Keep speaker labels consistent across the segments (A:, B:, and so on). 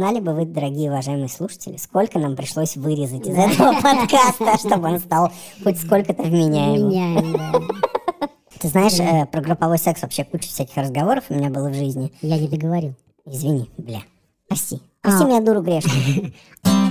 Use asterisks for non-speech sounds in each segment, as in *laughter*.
A: Знали бы вы, дорогие уважаемые слушатели, сколько нам пришлось вырезать из этого подкаста, чтобы он стал хоть сколько-то вменяемым.
B: Да.
A: Ты знаешь, э, про групповой секс вообще куча всяких разговоров у меня было в жизни.
B: Я не договорил.
A: Извини, бля. Прости. Прости
B: А.
A: меня, дуру грешную. *laughs*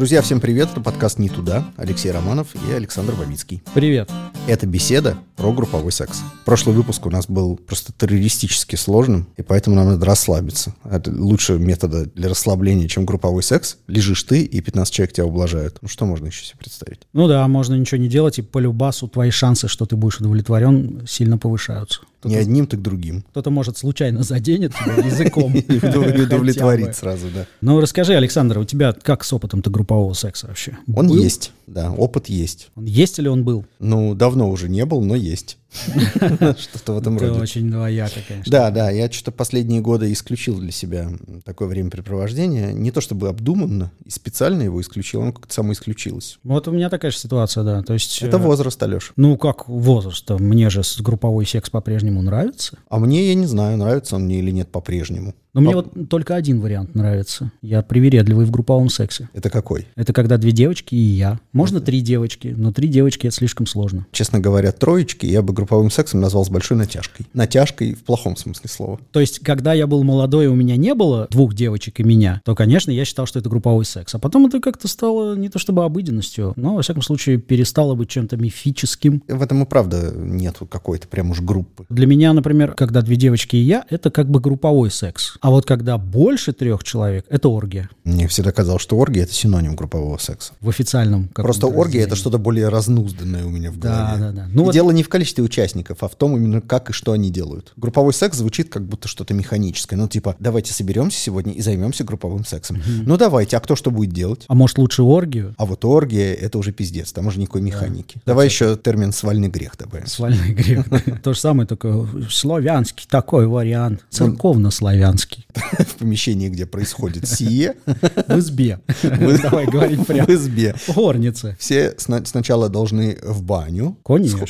C: Друзья, всем привет. Это подкаст «Не туда». Алексей Романов и Александр Бабицкий.
D: Привет.
C: Это беседа про групповой секс. Прошлый выпуск у нас был просто террористически сложным, и поэтому нам надо расслабиться. Это лучше метода для расслабления, чем групповой секс. Лежишь ты, и 15 человек тебя ублажают. Ну что можно еще себе представить?
D: Ну да, можно ничего не делать, и по любасу твои шансы, что ты будешь удовлетворен, сильно повышаются.
C: Не одним, так другим.
D: кто-то, может, случайно заденет языком. *laughs*
C: И
D: бы. *laughs*
C: сразу, да.
D: Ну, расскажи, Александр, у тебя как с опытом-то группового секса вообще?
C: Он есть, да, опыт есть.
D: Есть или он был?
C: Ну, давно уже не был, но есть. *laughs* Что-то в этом
D: Это
C: роде.
D: очень двояко, конечно.
C: Да, да, я что-то последние годы исключил для себя такое времяпрепровождение. Не то чтобы обдуманно и специально его исключил, оно как-то само исключилось.
D: Вот у меня такая же ситуация, да. То есть,
C: Это
D: э,
C: возраст, Алеш.
D: Ну, как возраст Мне же групповой секс по-прежнему нравится.
C: А мне, я не знаю, нравится он мне или нет по-прежнему.
D: Но мне вот только один вариант нравится. Я привередливый в групповом сексе.
C: Это какой?
D: Это когда две девочки и я. Можно три девочки, но три девочки это слишком сложно.
C: Честно говоря, троечки я бы групповым сексом назвал с большой натяжкой. Натяжкой в плохом смысле слова.
D: То есть, когда я был молодой, у меня не было двух девочек и меня, то, конечно, я считал, что это групповой секс. А потом это как-то стало не то чтобы обыденностью, но, во всяком случае, перестало быть чем-то мифическим.
C: В этом и правда нет какой-то прям уж группы.
D: Для меня, например, когда две девочки и я, это как бы групповой секс. А вот когда больше трех человек, это оргия.
C: Мне всегда казалось, что оргия — это синоним группового секса.
D: В официальном
C: Просто оргия — это что-то более разнузданное у меня в
D: Да,
C: голове.
D: да, да. Ну
C: и
D: вот-
C: дело не в количестве участников, а в том именно как и что они делают. Групповой секс звучит как будто что-то механическое. Ну, типа, давайте соберемся сегодня и займемся групповым сексом. Ну, давайте, а кто что будет делать?
D: А может, лучше оргию?
C: А вот оргия — это уже пиздец, там уже никакой механики. Давай еще термин «свальный грех» добавим.
D: Свальный грех. *laughs* То же самое, только славянский такой вариант. Церковно-славянский. *laughs*
C: В помещении, где происходит сие,
D: В избе. *laughs* Давай говорить прямо.
C: в избе.
D: В горнице.
C: Все сна- сначала должны в баню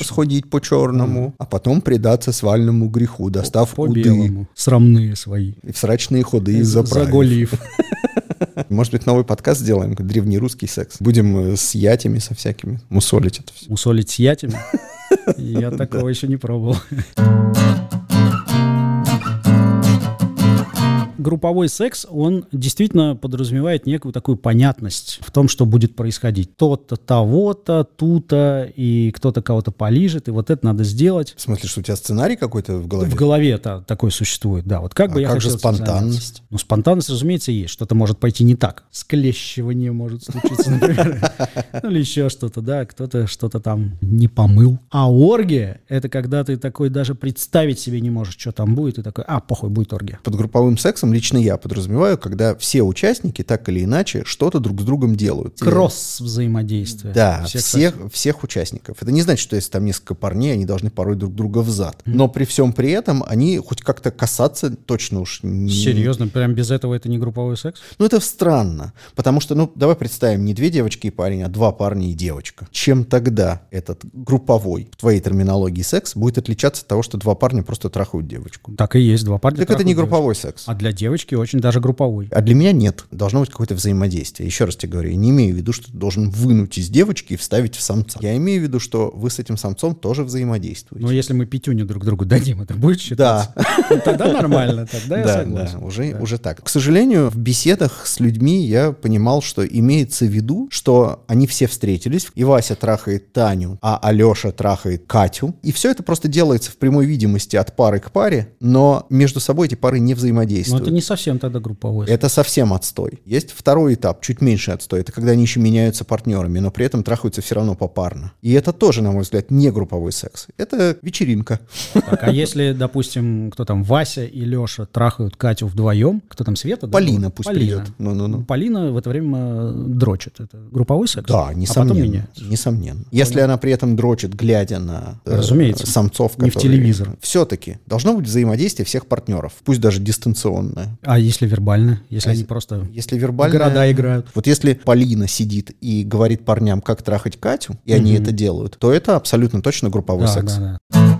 C: сходить по черному, а потом предаться свальному греху, достав уды.
D: Срамные свои.
C: и в срачные ходы заправив.
D: Заголив. *laughs*
C: Может быть, новый подкаст сделаем, древнерусский секс. Будем э, с ятями, со всякими, мусолить это все.
D: Мусолить с ятями. Я такого еще не пробовал. Групповой секс, он действительно подразумевает некую такую понятность в том, что будет происходить. То-то, того-то, тута, и кто-то кого-то полижет, и вот это надо сделать.
C: В смысле, что у тебя сценарий какой-то в голове?
D: В голове это такое существует, да. Вот как
C: А
D: бы я
C: как же спонтанность?
D: заняться. Ну, спонтанность, разумеется, есть. Что-то может пойти не так. Склещивание может случиться, например. Ну, или еще что-то, да. Кто-то что-то там не помыл. А оргия — это когда ты такой даже представить себе не можешь, что там будет, и такой, а, похуй, будет оргия.
C: Под групповым сексом лично я подразумеваю, когда все участники так или иначе что-то друг с другом делают.
D: Кросс взаимодействия.
C: Да,
D: Всех
C: всех, всех, участников. Это не значит, что если там несколько парней, они должны порой друг друга в зад. Но при всем при этом они хоть как-то касаться точно уж не...
D: Серьезно, прям без этого это не групповой секс?
C: Ну, это странно, потому что, ну, давай представим, не две девочки и парень, а два парня и девочка. Чем тогда этот групповой, в твоей терминологии, секс будет отличаться от того, что два парня просто трахают девочку?
D: Так и есть, два парня
C: Так это не
D: трахают девочку.
C: групповой секс.
D: А для девочки очень даже групповой.
C: А для меня нет. Должно быть какое-то взаимодействие. Еще раз тебе говорю, я не имею в виду, что ты должен вынуть из девочки и вставить в самца. Я имею в виду, что вы с этим самцом тоже взаимодействуете.
D: Но если мы пятюню друг другу дадим, это будет считаться?
C: Да.
D: Ну, Тогда нормально, тогда я
C: Да,
D: согласен.
C: да, уже, уже так. К сожалению, в беседах с людьми я понимал, что имеется в виду, что они все встретились, и Вася трахает Таню, а Алеша трахает Катю, и все это просто делается в прямой видимости от пары к паре, но между собой эти пары не взаимодействуют.
D: Это не совсем тогда групповой.
C: Это совсем отстой. Есть второй этап, чуть меньше отстой. Это когда они еще меняются партнерами, но при этом трахаются все равно попарно. И это тоже, на мой взгляд, не групповой секс. Это вечеринка.
D: Так, а если, допустим, кто там, Вася и Леша трахают Катю вдвоем, кто там, Света? да,
C: Полина пусть
D: Полина.
C: придет. Ну-ну-ну.
D: Полина в это время э, дрочит. Это групповой секс?
C: Да,
D: А потом
C: несомненно.
D: меняется.
C: несомненно. Если она при этом дрочит, глядя на э,
D: Разумеется.
C: самцов,
D: Не в телевизор.
C: Все-таки должно быть взаимодействие всех партнеров, пусть даже да.
D: А если вербально? Если
C: а
D: они просто
C: если вербально,
D: города играют?
C: Вот если Полина сидит и говорит парням, как трахать Катю, и они это делают, то это абсолютно точно групповой
D: да,
C: секс.
D: Да, да.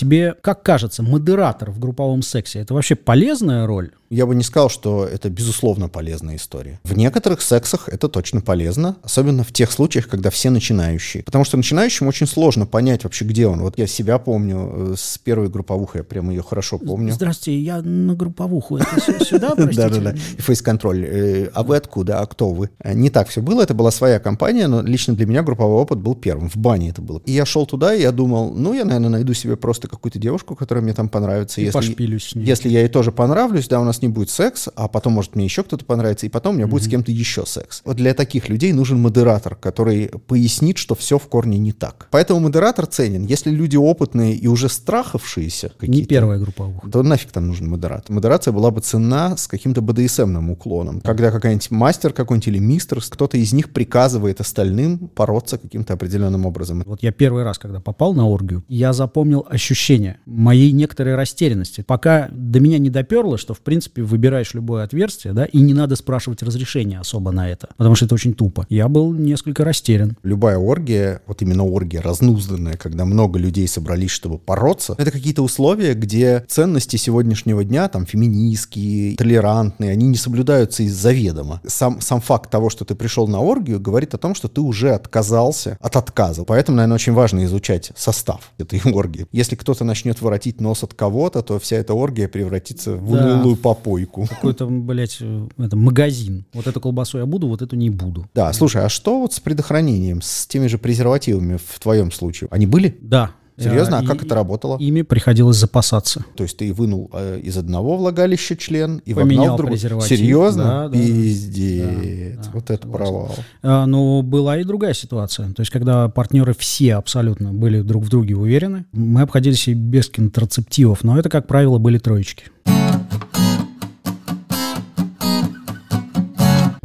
D: Тебе как кажется, модератор в групповом сексе это вообще полезная роль?
C: Я бы не сказал, что это безусловно полезная история. В некоторых сексах это точно полезно, особенно в тех случаях, когда все начинающие. Потому что начинающим очень сложно понять вообще, где он. Вот я себя помню э, с первой групповухой, я прям ее хорошо помню.
D: Здравствуйте, я на групповуху. Это сю- *laughs* сюда, простите?
C: Да-да-да. Фейс-контроль. Э, А вы откуда? А кто вы? Э, Не так все было. Это была своя компания, но лично для меня групповой опыт был первым. В бане это было. И я шел туда, и я думал, ну, я, наверное, найду себе просто какую-то девушку, которая мне там понравится.
D: И
C: Если,
D: пошпилюсь
C: если я ей тоже понравлюсь, да, у нас не будет секс, а потом, может, мне еще кто-то понравится, и потом у меня будет с кем-то еще секс. Вот для таких людей нужен модератор, который пояснит, что все в корне не так. Поэтому модератор ценен. Если люди опытные и уже страхавшиеся
D: Не
C: какие-то,
D: первая групповуха.
C: да нафиг там нужен модератор. Модерация была бы цена с каким-то БДСМным уклоном. Когда какая-нибудь мастер какой-нибудь или мистер, кто-то из них приказывает остальным бороться каким-то определенным образом.
D: Вот я первый раз, когда попал на оргию, я запомнил ощущение моей некоторой растерянности. Пока до меня не доперло, что, в принципе, выбираешь любое отверстие, да, и не надо спрашивать разрешения особо на это, потому что это очень тупо. Я был несколько растерян.
C: Любая оргия, вот именно оргия разнузданная, когда много людей собрались, чтобы бороться, это какие-то условия, где ценности сегодняшнего дня, там, феминистские, толерантные, они не соблюдаются из заведомо. Сам, сам факт того, что ты пришел на оргию, говорит о том, что ты уже отказался от отказа. Поэтому, наверное, очень важно изучать состав этой *laughs* оргии. Если кто-то начнет воротить нос от кого-то, то вся эта оргия превратится в
D: Да.
C: унылую попойку.
D: Какой-то, блядь, э, это, магазин. Вот эту колбасу я буду, вот эту не буду.
C: Да, слушай, а что вот с предохранением, с теми же презервативами в твоем случае? Они были?
D: Да.
C: Серьезно? А
D: Э,
C: как
D: и-
C: это работало?
D: Ими приходилось запасаться.
C: То есть ты вынул э, из одного влагалища член и
D: Поменял
C: вогнал в другой.
D: презерватив.
C: Серьезно?
D: Да, да.
C: Пиздец.
D: Да, да,
C: вот это провал.
D: А, Но была и другая ситуация. То есть, когда партнеры все абсолютно были друг в друге уверены, мы обходились и без контрацептивов, но это, как правило, были троечки.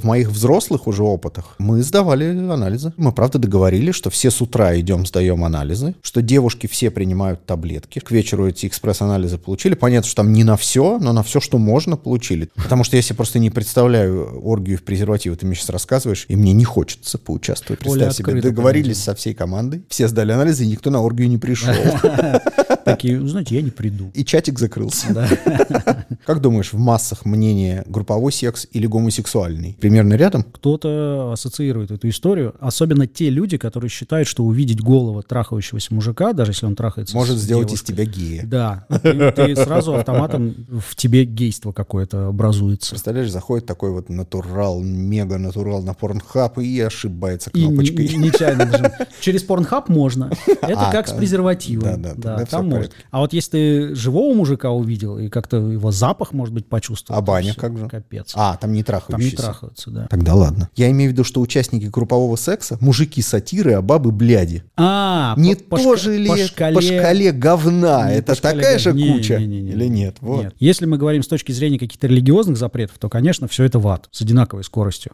C: Моих взрослых уже опытах мы сдавали анализы. Мы, правда, договорились, что все с утра идем, сдаем анализы, что девушки все принимают таблетки. К вечеру эти экспресс-анализы получили. Понятно, что там не на все, но на все, что можно, получили. Потому что я себе просто не представляю оргию в презервативе. Ты мне сейчас рассказываешь, и мне не хочется поучаствовать. Представь себе, договорились со всей командой, все сдали анализы, и никто на оргию не пришел. *laughs*
D: Такие, «Ну, знаете, я не приду.
C: И чатик закрылся. *laughs* Как думаешь, в массах мнение групповой секс или гомосексуальный? Примерно рядом?
D: Кто-то ассоциирует эту историю, особенно те люди, которые считают, что увидеть голого трахающегося мужика, даже если он трахается
C: Может сделать из
D: девушкой,
C: тебя гея.
D: Да, ты, ты сразу автоматом в тебе гейство какое-то образуется.
C: Представляешь, заходит такой вот натурал, мега-натурал на порнхаб и ошибается
D: И
C: кнопочкой.
D: н- нечаянно нажим. Через порнхаб можно. *laughs* Это
C: А,
D: как с
C: да.
D: презервативом.
C: Да, да, всё
D: там можно.
C: Порядке.
D: А вот если ты живого мужика увидел и как-то его запах, может быть, почувствовал.
C: А баня
D: всё,
C: как же?
D: Капец.
C: А, там не
D: Там не трахаются, да.
C: Тогда ладно. Я имею в виду, что участники группового секса мужики сатиры, а бабы бляди.
D: А,
C: Не
D: по, по
C: тоже
D: шка-
C: ли
D: по
C: по шкале, говна?
D: Не,
C: Это
D: по шкале
C: такая же
D: говна. Не,
C: куча?
D: не, не, не,
C: Или нет? Вот.
D: Нет. Если мы говорим с точки зрения каких-то религиозных запретов, то, конечно, все это в ад с одинаковой скоростью.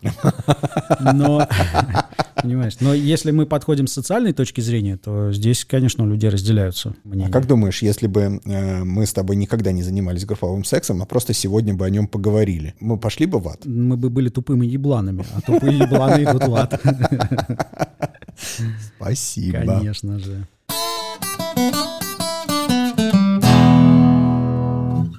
D: Но, понимаешь, но если мы подходим с социальной точки зрения, то здесь, конечно, у людей разделяются
C: А
D: мнения.
C: как думаешь, если бы э, мы с тобой никогда не занимались групповым сексом, а просто сегодня бы о нем поговорили, мы пошли бы в ад?
D: Мы бы были тупыми ебланами, а тупые ебланы идут в ад.
C: Спасибо.
D: Конечно же.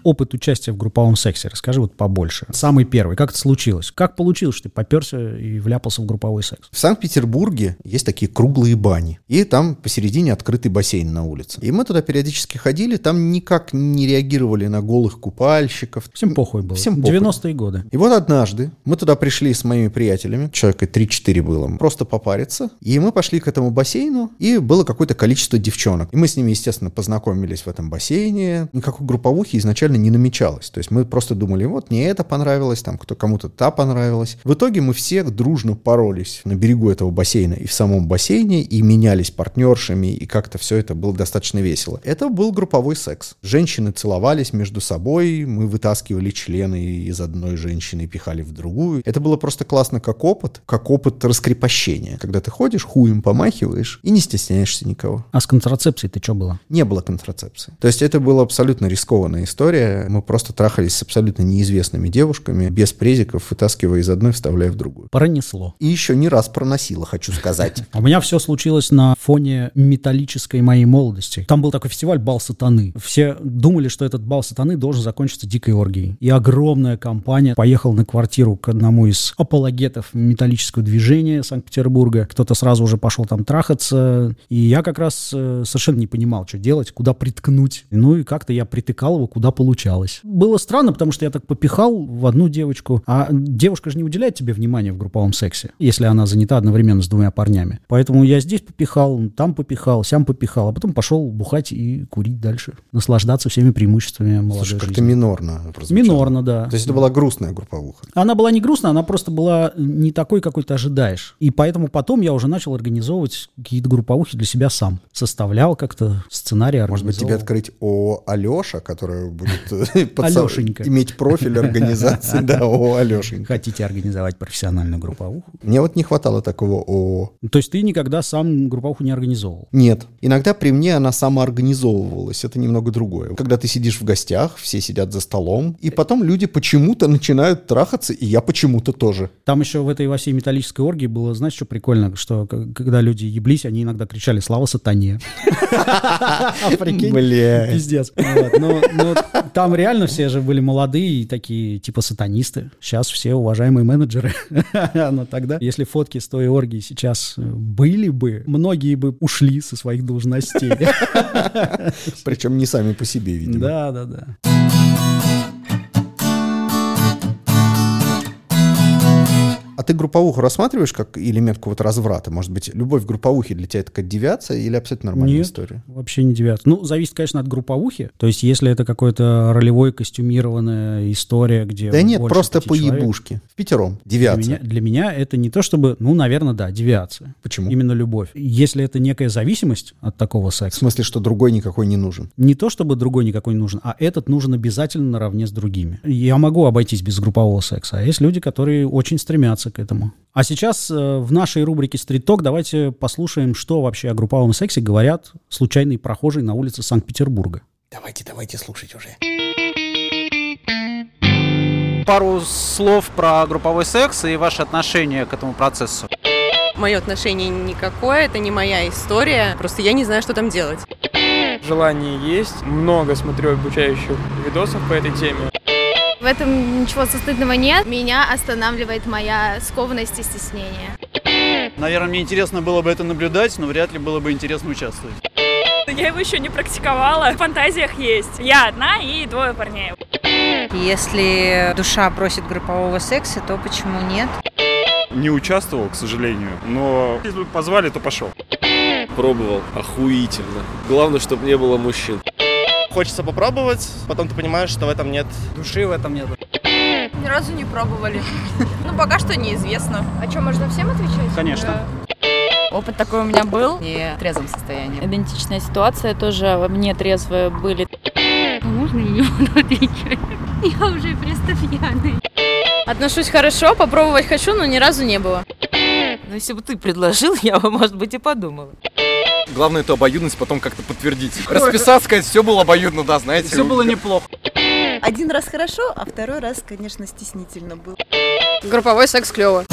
D: Опыт участия в групповом сексе. Расскажи вот побольше. Самый первый. Как это случилось? Как получилось, что ты поперся и вляпался в групповой секс?
C: В Санкт-Петербурге есть такие круглые бани. И там посередине открытый бассейн на улице. И мы туда периодически ходили, там никак не реагировали на голых купальщиков.
D: Всем похуй было.
C: Всем похуй.
D: 90-е годы.
C: И вот однажды мы туда пришли с моими приятелями, человека 3-4 было, просто попариться, и мы пошли к этому бассейну, и было какое-то количество девчонок. И мы с ними, естественно, познакомились в этом бассейне. Никакой групповухи изначально не намечалось. То есть мы просто думали, вот мне это понравилось, там кто кому-то та понравилась. В итоге мы все дружно поролись на берегу этого бассейна и в самом бассейне, и менялись партнершами, и как-то все это было достаточно весело. Это был групповой секс. Женщины целовались между собой, мы вытаскивали члены из одной женщины и пихали в другую. Это было просто классно как опыт, как опыт раскрепощения. Когда ты ходишь, хуем помахиваешь и не стесняешься никого.
D: А с контрацепцией ты что было?
C: Не было контрацепции. То есть это была абсолютно рискованная история. История. Мы просто трахались с абсолютно неизвестными девушками, без презиков, вытаскивая из одной, вставляя в другую.
D: Пронесло.
C: И еще не раз проносило, хочу сказать. *laughs*
D: У меня все случилось на фоне металлической моей молодости. Там был такой фестиваль «Бал сатаны». Все думали, что этот «Бал сатаны» должен закончиться дикой оргией. И огромная компания поехала на квартиру к одному из апологетов металлического движения Санкт-Петербурга. Кто-то сразу уже пошел там трахаться. И я как раз э, совершенно не понимал, что делать, куда приткнуть. Ну и как-то я притыкал его, куда получалось. Было странно, потому что я так попихал в одну девочку, а девушка же не уделяет тебе внимания в групповом сексе, если она занята одновременно с двумя парнями. Поэтому я здесь попихал, там попихал, сям попихал, а потом пошел бухать и курить дальше. Наслаждаться всеми преимуществами молодой
C: Слушай, как-то минорно прозвучало.
D: Минорно, да.
C: То есть это была грустная групповуха.
D: Она была не грустная, она просто была не такой, какой ты ожидаешь. И поэтому потом я уже начал организовывать какие-то групповухи для себя сам. Составлял как-то сценарий,
C: Может быть, тебе открыть ООО Алеша, которая будет э, *laughs* подсо-
D: Алешенька.
C: иметь профиль организации, да, ООО Алешенька.
D: Хотите организовать профессиональную групповуху?
C: Мне вот не хватало такого ООО.
D: То есть ты никогда сам групповуху не организовывал?
C: Нет. Иногда при мне она самоорганизовывалась. Это немного другое. Когда ты сидишь в гостях, все сидят за столом, и потом люди почему-то начинают трахаться, и я почему-то тоже.
D: Там еще в этой во всей металлической оргии было, знаешь, что прикольно, что когда люди еблись, они иногда кричали «Слава сатане!» *laughs* *laughs* А прикинь? Пиздец. Но там реально все же были молодые и такие типа сатанисты. Сейчас все уважаемые менеджеры. *laughs* Но тогда, если фотки с той оргии сейчас э, были бы, многие бы ушли со своих должностей. *laughs*
C: Причем не сами по себе, видимо.
D: Да, да, да.
C: А ты групповуху рассматриваешь как элемент какого-то разврата? Может быть, любовь к групповухе для тебя это как девиация или абсолютно нормальная
D: Нет.
C: история?
D: Вообще не девятый. Ну, зависит, конечно, от групповухи. То есть, если это какой-то ролевой костюмированная история, где
C: Да нет, просто по
D: человек,
C: ебушке. В пятером.
D: Для
C: Девиация.
D: меня, для меня это не то, чтобы, ну, наверное, да, девиация.
C: Почему?
D: Именно любовь. Если это некая зависимость от такого
C: В
D: секса,
C: смысле, что другой никакой не нужен.
D: не то, чтобы другой никакой не нужен, а этот нужен обязательно наравне с другими. Я могу обойтись без группового секса, а есть люди, которые очень стремятся к этому. А сейчас э, в нашей рубрике «Стрит-ток» давайте послушаем, что вообще о групповом сексе говорят случайные прохожие на улице Санкт-Петербурга.
C: Давайте, давайте слушать уже.
E: Пару слов про групповой секс и ваше отношение к этому процессу.
F: Мое отношение никакое, это не моя история. Просто я не знаю, что там делать.
G: Желание есть. Много смотрю обучающих видосов по этой теме.
H: В этом ничего состыдного нет. Меня останавливает моя скованность и стеснение.
I: Наверное, мне интересно было бы это наблюдать, но вряд ли было бы интересно участвовать.
J: Я его еще не практиковала. В фантазиях есть. Я одна и двое парней.
K: Если душа просит группового секса, то почему нет?
L: Не участвовал, к сожалению, но если бы позвали, то пошел.
M: Пробовал. Охуительно. Главное, чтобы не было мужчин.
N: Хочется попробовать, потом ты понимаешь, что в этом нет
E: души, в этом нет.
F: Ни разу не пробовали. *laughs* Ну, пока что неизвестно.
H: А что, можно всем отвечать?
E: Конечно.
O: Опыт такой у меня был не в трезвом состоянии.
J: Идентичная ситуация тоже мне трезвые были.
H: Можно я не буду отвечать? Я уже просто пьяный.
F: Отношусь хорошо, попробовать хочу, но ни разу не было.
K: Ну, если бы ты предложил, я бы, может быть, и подумала.
P: Главное эту обоюдность потом как-то подтвердить. Расписаться, сказать, все было обоюдно, да, знаете.
E: Все было неплохо.
Q: Один раз хорошо, а второй раз, конечно, стеснительно было.
F: Групповой секс клево.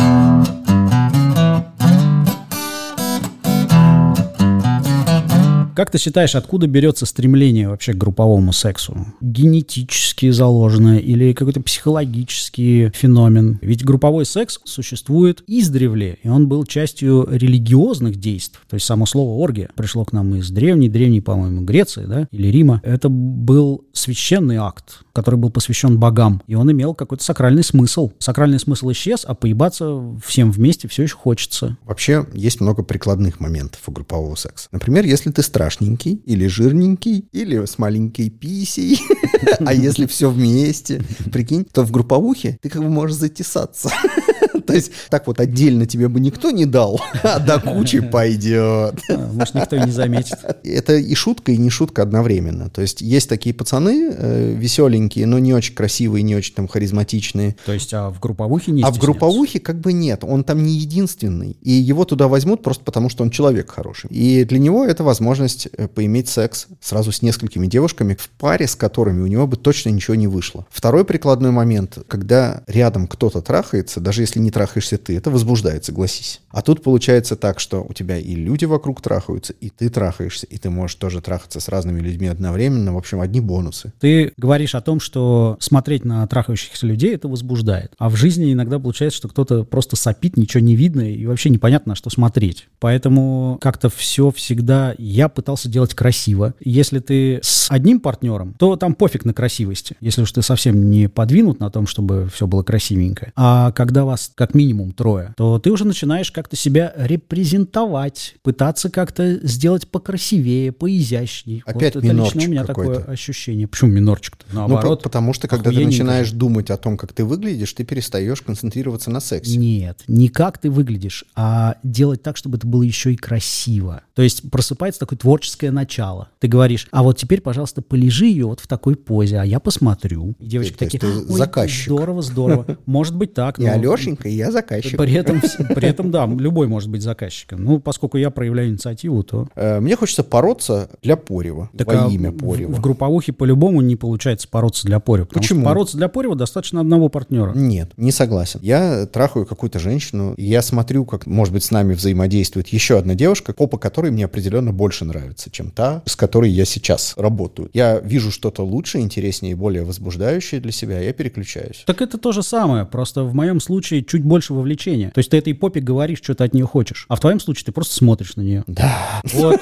D: Как ты считаешь, откуда берется стремление вообще к групповому сексу? Генетически заложенное или какой-то психологический феномен? Ведь групповой секс существует издревле, и он был частью религиозных действий. То есть само слово «оргия» пришло к нам из древней, древней, по-моему, Греции, да, или Рима. Это был священный акт, который был посвящен богам, и он имел какой-то сакральный смысл. Сакральный смысл исчез, а поебаться всем вместе все еще хочется.
C: Вообще, есть много прикладных моментов у группового секса. Например, если ты страшненький, или жирненький, или с маленькой писей, *laughs* а если все вместе, прикинь, то в групповухе ты как бы можешь затесаться. *laughs* То есть так вот отдельно тебе бы никто не дал, *laughs* а до кучи пойдет.
D: Может, никто и не заметит.
C: Это и шутка, и не шутка одновременно. То есть есть такие пацаны э, веселенькие, но не очень красивые, не очень там харизматичные.
D: То есть а в групповухе не
C: А в групповухе как бы нет, он там не единственный. И его туда возьмут просто потому, что он человек хороший. И для него это возможность возможность э, поиметь секс сразу с несколькими девушками, в паре с которыми у него бы точно ничего не вышло. Второй прикладной момент, когда рядом кто-то трахается, даже если не трахаешься ты, это возбуждает, согласись. А тут получается так, что у тебя и люди вокруг трахаются, и ты трахаешься, и ты можешь тоже трахаться с разными людьми одновременно. В общем, одни бонусы.
D: Ты говоришь о том, что смотреть на трахающихся людей это возбуждает. А в жизни иногда получается, что кто-то просто сопит, ничего не видно, и вообще непонятно, на что смотреть. Поэтому как-то все всегда я пытался делать красиво. Если ты с одним партнером, то там пофиг на красивости. Если уж ты совсем не подвинут на том, чтобы все было красивенько. А когда вас как минимум трое, то ты уже начинаешь как-то себя репрезентовать, пытаться как-то сделать покрасивее, поизящней.
C: Опять
D: вот это лично у меня такое ощущение. Почему минорчик-то?
C: Ну,
D: Наоборот.
C: по- потому что когда ты начинаешь думать о том, как ты выглядишь, ты перестаешь концентрироваться на сексе.
D: Нет, не как ты выглядишь, а делать так, чтобы это было еще и красиво. То есть просыпается такое творческое начало. Ты говоришь, а вот теперь, пожалуйста, полежи ее вот в такой позе, а я посмотрю. И девочки
C: То
D: такие,
C: ты
D: «Ой,
C: заказчик».
D: здорово, здорово. Может быть так. Но-
C: Алешенька, и я заказчик.
D: При этом, при этом, да, любой может быть заказчиком. Ну, поскольку я проявляю инициативу, то...
C: Э, Мне хочется бороться для Порева,
D: Так,
C: во
D: а
C: имя Порева.
D: В, групповухе по-любому не получается бороться для Порева.
C: Почему?
D: бороться для Порева достаточно одного партнера.
C: Нет, не согласен. Я трахаю какую-то женщину, я смотрю, как, может быть, с нами взаимодействует еще одна девушка, попа которой мне определенно больше нравится, чем та, с которой я сейчас работаю. Я вижу что-то лучше, интереснее и более возбуждающее для себя, я переключаюсь.
D: Так это то же самое, просто в моем случае чуть больше вовлечения. То есть ты этой попе говоришь, что ты от нее хочешь, а в твоем случае ты просто смотришь на нее.
C: Да.
D: Вот.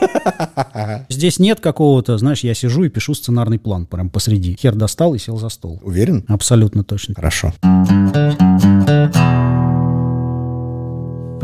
D: *laughs* Здесь нет какого-то, знаешь, я сижу и пишу сценарный план прям посреди. Хер достал и сел за стол.
C: Уверен?
D: Абсолютно точно.
C: Хорошо.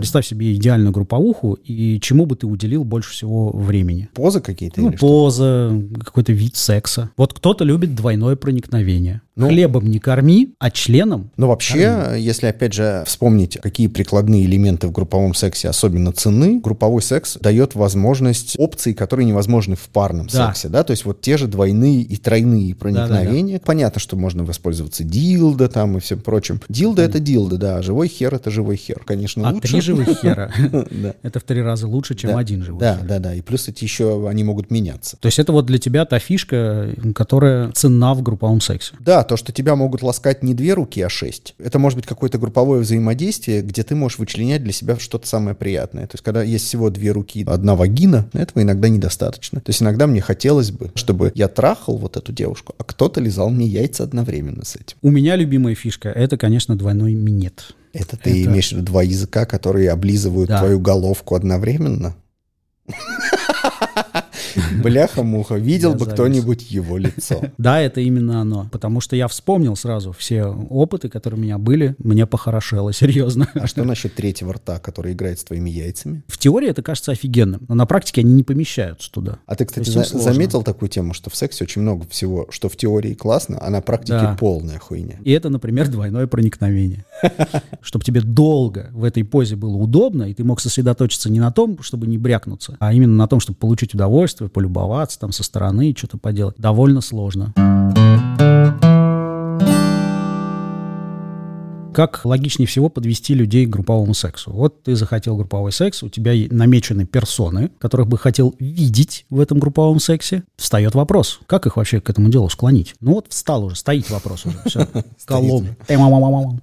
D: Представь себе идеальную групповуху, и чему бы ты уделил больше всего времени?
C: Позы какие-то
D: Ну, поза, какой-то вид секса. Вот кто-то любит двойное проникновение.
C: Ну.
D: Хлебом не корми, а членом
C: Но вообще, если опять же вспомнить, какие прикладные элементы в групповом сексе особенно цены, групповой секс дает возможность опций, которые невозможны в парном
D: Да.
C: сексе, да, то есть вот те же двойные и тройные проникновения. Понятно, что можно воспользоваться дилдо там и всем прочим. Дилдо это дилдо, да, живой хер это живой хер, конечно,
D: А
C: лучше.
D: три живых хера *laughs*
C: Да.
D: это в три раза лучше, чем
C: Да.
D: один живой
C: Да,
D: хер.
C: да, да, и плюс эти еще, они могут меняться.
D: То есть это вот для тебя та фишка, которая ценна в групповом сексе.
C: Да, то, что тебя могут ласкать не две руки, а шесть. Это может быть какое-то групповое взаимодействие, где ты можешь вычленять для себя что-то самое приятное. То есть, когда есть всего две руки, одна вагина, этого иногда недостаточно. То есть, иногда мне хотелось бы, чтобы я трахал вот эту девушку, а кто-то лизал мне яйца одновременно с этим.
D: У меня любимая фишка — это, конечно, двойной минет.
C: Это ты
D: Это-
C: имеешь в виду два языка, которые облизывают
D: Да.
C: твою головку одновременно? *laughs* *laughs* Бляха-муха, видел бы кто-нибудь его лицо. *laughs*
D: Да, это именно оно. Потому что я вспомнил сразу все опыты, которые у меня были. Мне похорошело, серьезно.
C: А что насчет третьего рта, который играет с твоими яйцами?
D: В теории это кажется офигенным, но на практике они не помещаются туда.
C: А ты, кстати, за- заметил такую тему, что в сексе очень много всего, что в теории классно, а на практике
D: Да.
C: полная хуйня.
D: И это, например, двойное проникновение. *laughs* Чтобы тебе долго в этой позе было удобно, и ты мог сосредоточиться не на том, чтобы не брякнуться, а именно на том, чтобы получить удовольствие, полюбоваться там со стороны, что-то поделать. Довольно сложно. Как логичнее всего подвести людей к групповому сексу? Вот ты захотел групповой секс, у тебя намечены персоны, которых бы хотел видеть в этом групповом сексе. Встает вопрос, как их вообще к этому делу склонить? Ну вот встал уже, стоит вопрос уже. Все, *laughs* колом.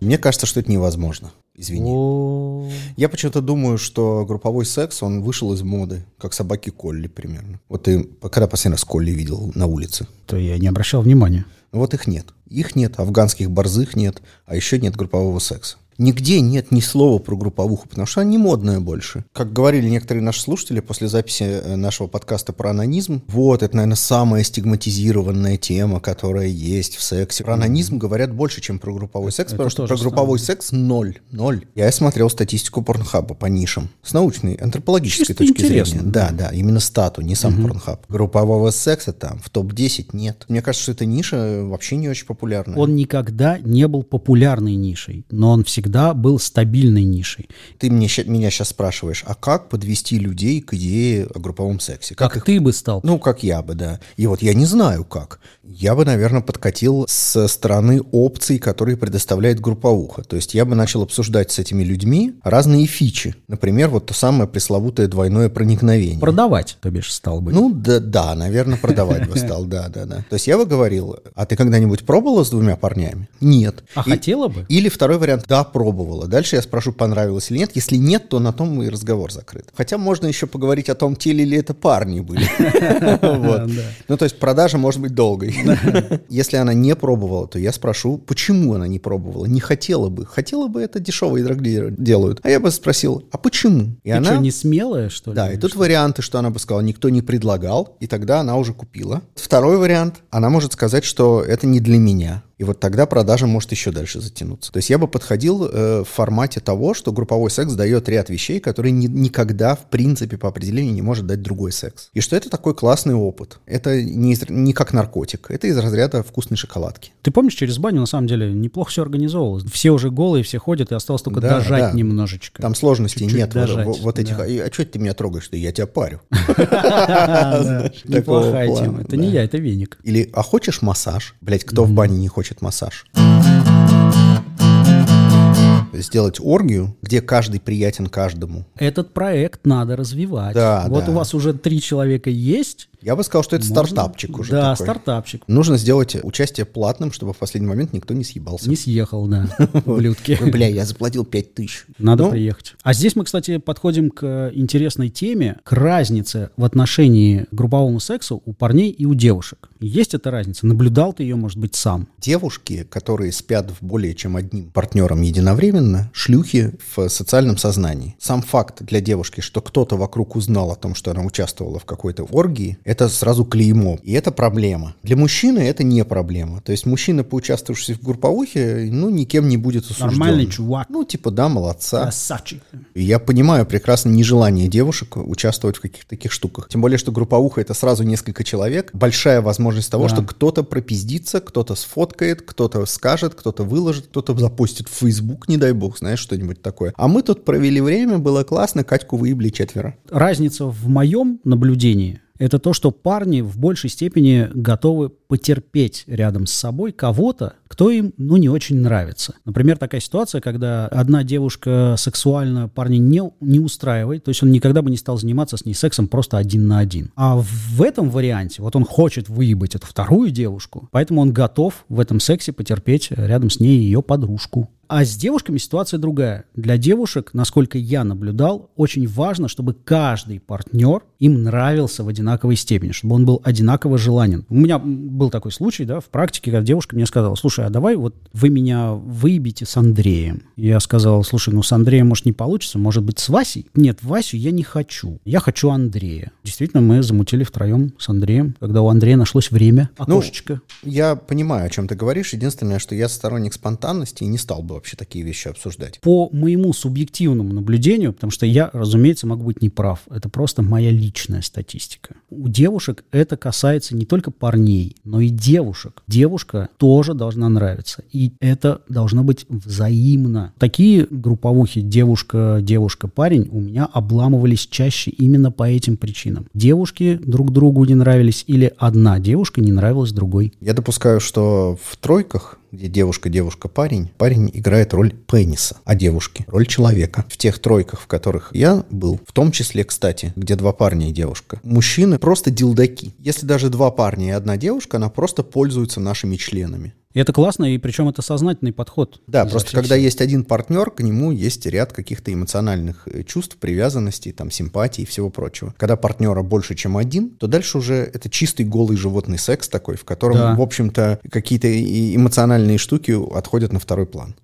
C: Мне кажется, что это невозможно. Извини. Я почему-то думаю, что групповой секс, он вышел из моды, как собаки Колли примерно. Вот ты когда последний раз Колли видел на улице?
D: То я не обращал внимания.
C: Вот их нет. Их нет, афганских борзых нет, а еще нет группового секса. Нигде нет ни слова про групповуху, потому что она не модная больше. Как говорили некоторые наши слушатели после записи э, нашего подкаста про анонизм, вот, это, наверное, самая стигматизированная тема, которая есть в сексе. Про анонизм говорят больше, чем про групповой секс,
D: это
C: потому что про групповой секс ноль. Ноль. Я смотрел статистику порнхаба по нишам. С научной, антропологической
D: Чисто
C: точки
D: интересно.
C: зрения. Да, да, именно стату, не сам порнхаб. Группового секса там в топ-10 нет. Мне кажется, что эта ниша вообще не очень популярная.
D: Он никогда не был популярной нишей, но он всегда всегда был стабильной нишей.
C: Ты мне, меня сейчас спрашиваешь, а как подвести людей к идее о групповом сексе?
D: Как,
C: их-
D: ты бы стал?
C: Ну, как я бы, да. И вот я не знаю как. Я бы, наверное, подкатил со стороны опций, которые предоставляет групповуха. То есть я бы начал обсуждать с этими людьми разные фичи. Например, вот то самое пресловутое двойное проникновение.
D: Продавать, то бишь, стал бы.
C: Ну, да, да, наверное, продавать бы *laughs* стал, да, да, да. То есть я бы говорил, а ты когда-нибудь пробовала с двумя парнями? Нет.
D: А хотела бы?
C: Или второй вариант, да, пробовала. Дальше я спрошу, понравилось или нет. Если нет, то на том и разговор закрыт. Хотя можно еще поговорить о том, те ли это парни были. *laughs* Ну, то есть продажа может быть долгой. *laughs* Если она не пробовала, то я спрошу, почему она не пробовала, не хотела бы. Хотела бы, это дешевые дорогие делают. А я бы спросил, а почему? И
D: что, не смелая, что ли?
C: да, и тут варианты, что она бы сказала, никто не предлагал, и тогда она уже купила. Второй вариант, она может сказать, что это не для меня. И вот тогда продажа может еще дальше затянуться. То есть я бы подходил э, в формате того, что групповой секс дает ряд вещей, которые ни- никогда, в принципе, по определению не может дать другой секс. И что это такой классный опыт. Это не, из- не как наркотик, это из разряда вкусной шоколадки.
D: Ты помнишь, через баню на самом деле неплохо все организовывалось. Все уже голые, все ходят, и осталось только
C: Да,
D: дожать
C: да.
D: немножечко.
C: Там сложностей
D: Чуть-чуть
C: нет.
D: дожать,
C: вот, вот этих.
D: да.
C: А что ты меня трогаешь? Да я тебя парю. *laughs* *laughs*
D: Неплохая тема. Это не я, это веник.
C: Или, а хочешь массаж? Блять, кто в бане не хочет массаж? Сделать оргию, где каждый приятен каждому.
D: Этот проект надо развивать.
C: Да,
D: вот
C: да.
D: у вас уже три человека есть.
C: Я бы сказал, что это
D: Можно-
C: стартапчик уже.
D: Да,
C: такой.
D: стартапчик.
C: Нужно сделать участие платным, чтобы в последний момент никто не съебался.
D: Не съехал, да, *laughs* ублюдки.
C: Бля, я заплатил 5 тысяч.
D: Надо
C: Ну,
D: приехать. А здесь мы, кстати, подходим к интересной теме, к разнице в отношении к групповому сексу у парней и у девушек. Есть эта разница? Наблюдал ты ее, может быть, сам?
C: Девушки, которые спят в более чем одним партнером единовременно, шлюхи в социальном сознании. Сам факт для девушки, что кто-то вокруг узнал о том, что она участвовала в какой-то оргии, это сразу клеймо. И это проблема. Для мужчины это не проблема. То есть мужчина, поучаствовавший в групповухе, ну, никем не будет осужден.
D: Нормальный чувак.
C: Ну, типа, да, молодца.
D: Красавчик.
C: И Я понимаю прекрасно нежелание девушек участвовать в каких-то таких штуках. Тем более, что групповуха — это сразу несколько человек. Большая возможность того,
D: Да.
C: что кто-то пропиздится, кто-то сфоткает, кто-то скажет, кто-то выложит, кто-то запустит в Facebook, не дай бог, знаешь, что-нибудь такое. А мы тут провели время, было классно, Катьку выебли четверо.
D: Разница в моем наблюдении – это то, что парни в большей степени готовы потерпеть рядом с собой кого-то, кто им, ну, не очень нравится. Например, такая ситуация, когда одна девушка сексуально парня не, не устраивает, то есть он никогда бы не стал заниматься с ней сексом просто один на один. А в этом варианте, вот он хочет выебать эту вторую девушку, поэтому он готов в этом сексе потерпеть рядом с ней ее подружку. А с девушками ситуация другая. Для девушек, насколько я наблюдал, очень важно, чтобы каждый партнер им нравился в одинаковой степени, чтобы он был одинаково желанен. У меня был такой случай, да, в практике, когда девушка мне сказала, слушай, а давай вот вы меня выебите с Андреем. Я сказал, слушай, ну с Андреем может не получится, может быть с Васей? Нет, Васю я не хочу, я хочу Андрея. Действительно, мы замутили втроем с Андреем, когда у Андрея нашлось время,
C: Ну,
D: окошечко.
C: Я понимаю, о чем ты говоришь. Единственное, что я сторонник спонтанности и не стал бы вообще такие вещи обсуждать.
D: по моему субъективному наблюдению, потому что я, разумеется, могу быть неправ, это просто моя личная статистика. У девушек это касается не только парней, но и девушек. Девушка тоже должна нравиться, и это должно быть взаимно. Такие групповухи девушка, девушка, парень у меня обламывались чаще именно по этим причинам. Девушки друг другу не нравились или одна девушка не нравилась другой.
C: Я допускаю, что в тройках, где девушка, девушка, парень, парень играет роль пениса, а девушки — роль человека. В тех тройках, в которых я был, в том числе, кстати, где два парня и девушка, мужчины просто дилдаки. Если даже два парня и одна девушка, она просто пользуется нашими членами.
D: И это классно, и причем это сознательный подход.
C: Да, просто когда
D: сил.
C: есть один партнер, к нему есть ряд каких-то эмоциональных э, чувств, привязанностей, там, симпатий и всего прочего. Когда партнера больше, чем один, то дальше уже это чистый голый животный секс такой, в котором,
D: Да.
C: в общем-то, какие-то эмоциональные штуки отходят на второй план.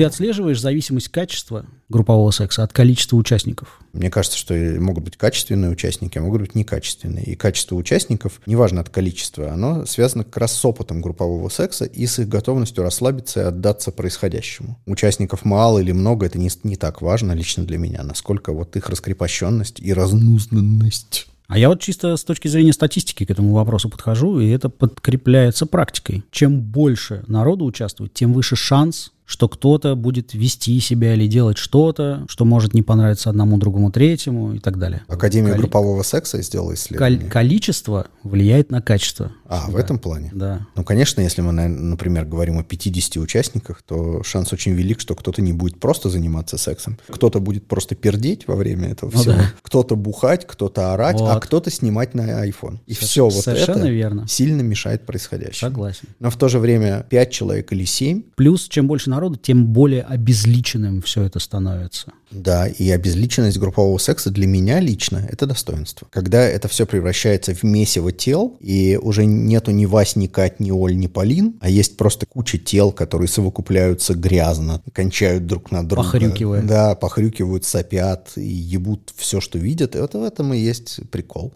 D: Ты отслеживаешь зависимость качества группового секса от количества участников.
C: Мне кажется, что могут быть качественные участники, а могут быть некачественные. И качество участников, неважно от количества, оно связано как раз с опытом группового секса и с их готовностью расслабиться и отдаться происходящему. Участников мало или много, это не, не так важно лично для меня, насколько вот их раскрепощенность и разнузданность.
D: А я вот чисто с точки зрения статистики к этому вопросу подхожу, и это подкрепляется практикой. Чем больше народу участвует, тем выше шанс что кто-то будет вести себя или делать что-то, что может не понравиться одному, другому, третьему и так далее.
C: Академия
D: Коли-
C: группового секса сделала исследование.
D: Кол- количество влияет на качество.
C: А, в этом плане?
D: Да.
C: Ну, конечно, если мы, например, говорим о 50 участниках, то шанс очень велик, что кто-то не будет просто заниматься сексом. Кто-то будет просто пердеть во время этого
D: Ну
C: всего.
D: да.
C: Кто-то бухать, кто-то орать, а
D: Вот.
C: кто-то снимать на iPhone. И
D: Со-
C: все вот
D: совершенно
C: это
D: верно.
C: сильно мешает происходящему.
D: Согласен.
C: Но в то же время 5 человек или 7,
D: Плюс, чем больше народу, тем более обезличенным все это становится.
C: да, и обезличенность группового секса для меня лично это достоинство. Когда это все превращается в месиво тел, и уже нету ни Вась, ни Кать, ни Оль, ни Полин, а есть просто куча тел, которые совокупляются грязно, кончают друг на друга.
D: Похрюкивая.
C: Да, похрюкивают, сопят и ебут все, что видят. И вот в этом и есть прикол.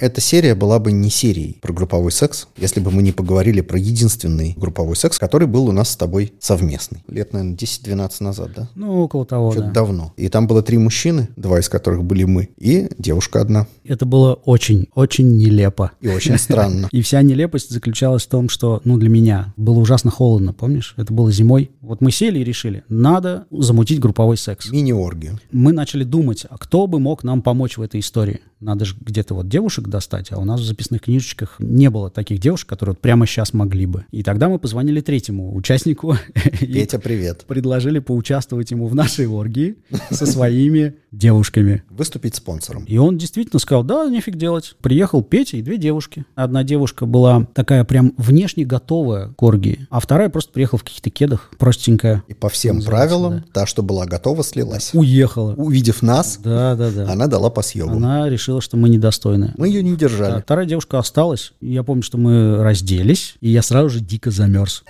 C: Эта серия была бы не серией про групповой секс, если бы мы не поговорили про единственный групповой секс, который был у нас с тобой совместный. Лет, наверное, 10-12 назад, да?
D: Ну, около того,
C: Что-то
D: да.
C: давно. И там было три мужчины, два из которых были мы, и девушка одна.
D: Это было очень, очень нелепо.
C: И очень *laughs* странно.
D: И вся нелепость заключалась в том, что, ну, для меня было ужасно холодно, помнишь? Это было зимой. Вот мы сели и решили, надо замутить групповой секс.
C: Мини-оргию.
D: Мы начали думать, а кто бы мог нам помочь в этой истории? Надо же где-то вот девушек достать, а у нас в записных книжечках не было таких девушек, которые вот прямо сейчас могли бы. И тогда мы позвонили третьему участнику. *laughs*
C: Петя, привет.
D: Предложили поучаствовать ему в нашей оргии со своими *laughs* девушками.
C: Выступить спонсором.
D: И он действительно сказал, да, нефиг делать. Приехал Петя и две девушки. Одна девушка была такая прям внешне готовая к оргии, а вторая просто приехала в каких-то кедах, простенькая.
C: И по всем правилам, та, что была готова, слилась.
D: Уехала.
C: Увидев нас,
D: Да, да, да.
C: она дала по съебу.
D: Она решила, что мы недостойны.
C: Мы ее не держали.
D: Да, вторая девушка осталась. Я помню, что мы разделись, и я сразу же дико замерз.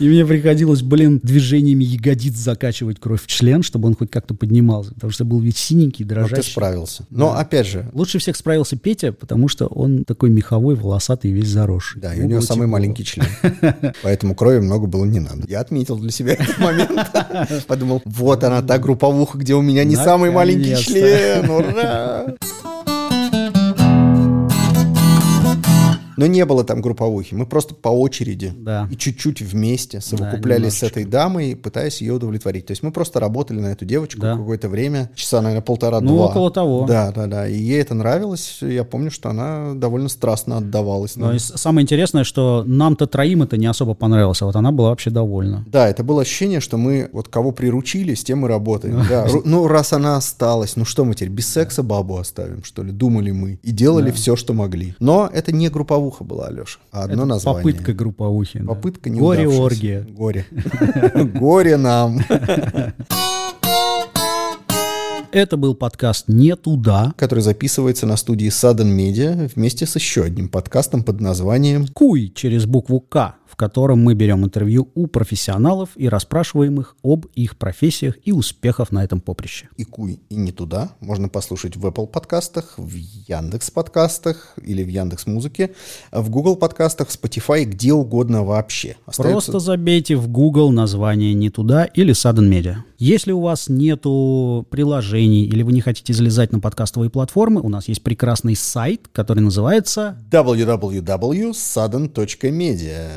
D: И мне приходилось, блин, движениями ягодиц закачивать кровь в член, чтобы он хоть как-то поднимался. Потому что был ведь синенький,
C: Но ты
D: дрожащий.
C: справился. Но, опять же,
D: Лучше всех справился Петя, потому что он такой меховой, волосатый, весь заросший.
C: да, и у
D: Ему
C: него самый
D: тепло.
C: маленький член. *laughs* Поэтому крови много было не надо. Я отметил для себя этот момент. Подумал, вот она, та групповуха, где у меня не *laughs* самый маленький член. Ура! Но не было там групповухи. Мы просто по очереди
D: Да.
C: и чуть-чуть вместе совокуплялись с этой дамой, пытаясь ее удовлетворить. То есть мы просто работали на эту девочку
D: Да.
C: какое-то время, часа, наверное, полтора-два.
D: Ну, около того.
C: Да, да, да. И ей это нравилось. Я помню, что она довольно страстно отдавалась.
D: Но
C: нам.
D: и самое интересное, что нам-то троим это не особо понравилось, а вот она была вообще довольна.
C: Да, это было ощущение, что мы вот кого приручили, с тем и работаем. Да. Ну, раз она осталась, ну что мы теперь, без секса бабу оставим, что ли? Думали мы. И делали
D: Да.
C: все, что могли. Но это не групповуха была, Алеша, а одно
D: Это
C: название.
D: Попытка групповухи. да.
C: Попытка не
D: Горе-оргия.
C: Горе. *laughs* Горе нам.
D: Это был подкаст «Не туда».
C: Который записывается на студии Sudden Media вместе с еще одним подкастом под названием
D: Куй через букву «К», в котором мы берем интервью у профессионалов и расспрашиваем их об их профессиях и успехах на этом поприще.
C: и Куй, и не туда. Можно послушать в Apple подкастах, в Яндекс подкастах или в Яндекс Музыке, в Google подкастах, Spotify, где угодно вообще. Остается-
D: Просто забейте в Google название «Не туда» или Sudden Media. Если у вас нету приложений или вы не хотите залезать на подкастовые платформы, у нас есть прекрасный сайт, который называется
C: www.sudden.media.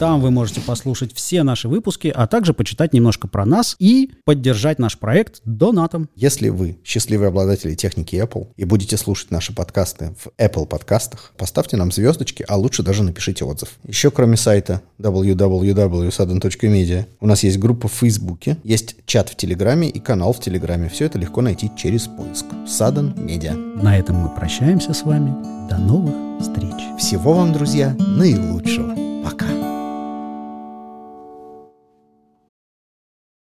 D: Там вы можете послушать все наши выпуски, а также почитать немножко про нас и поддержать наш проект донатом.
C: Если вы счастливые обладатели техники Apple и будете слушать наши подкасты в Apple подкастах, поставьте нам звездочки, а лучше даже напишите отзыв. Еще кроме сайта www.sudden.media у нас есть группа в Фейсбуке, есть чат в Телеграме и канал в Телеграме. Все это легко найти через поиск. Sudden Media.
D: На этом мы прощаемся с вами. До новых встреч.
C: Всего вам, друзья, наилучшего.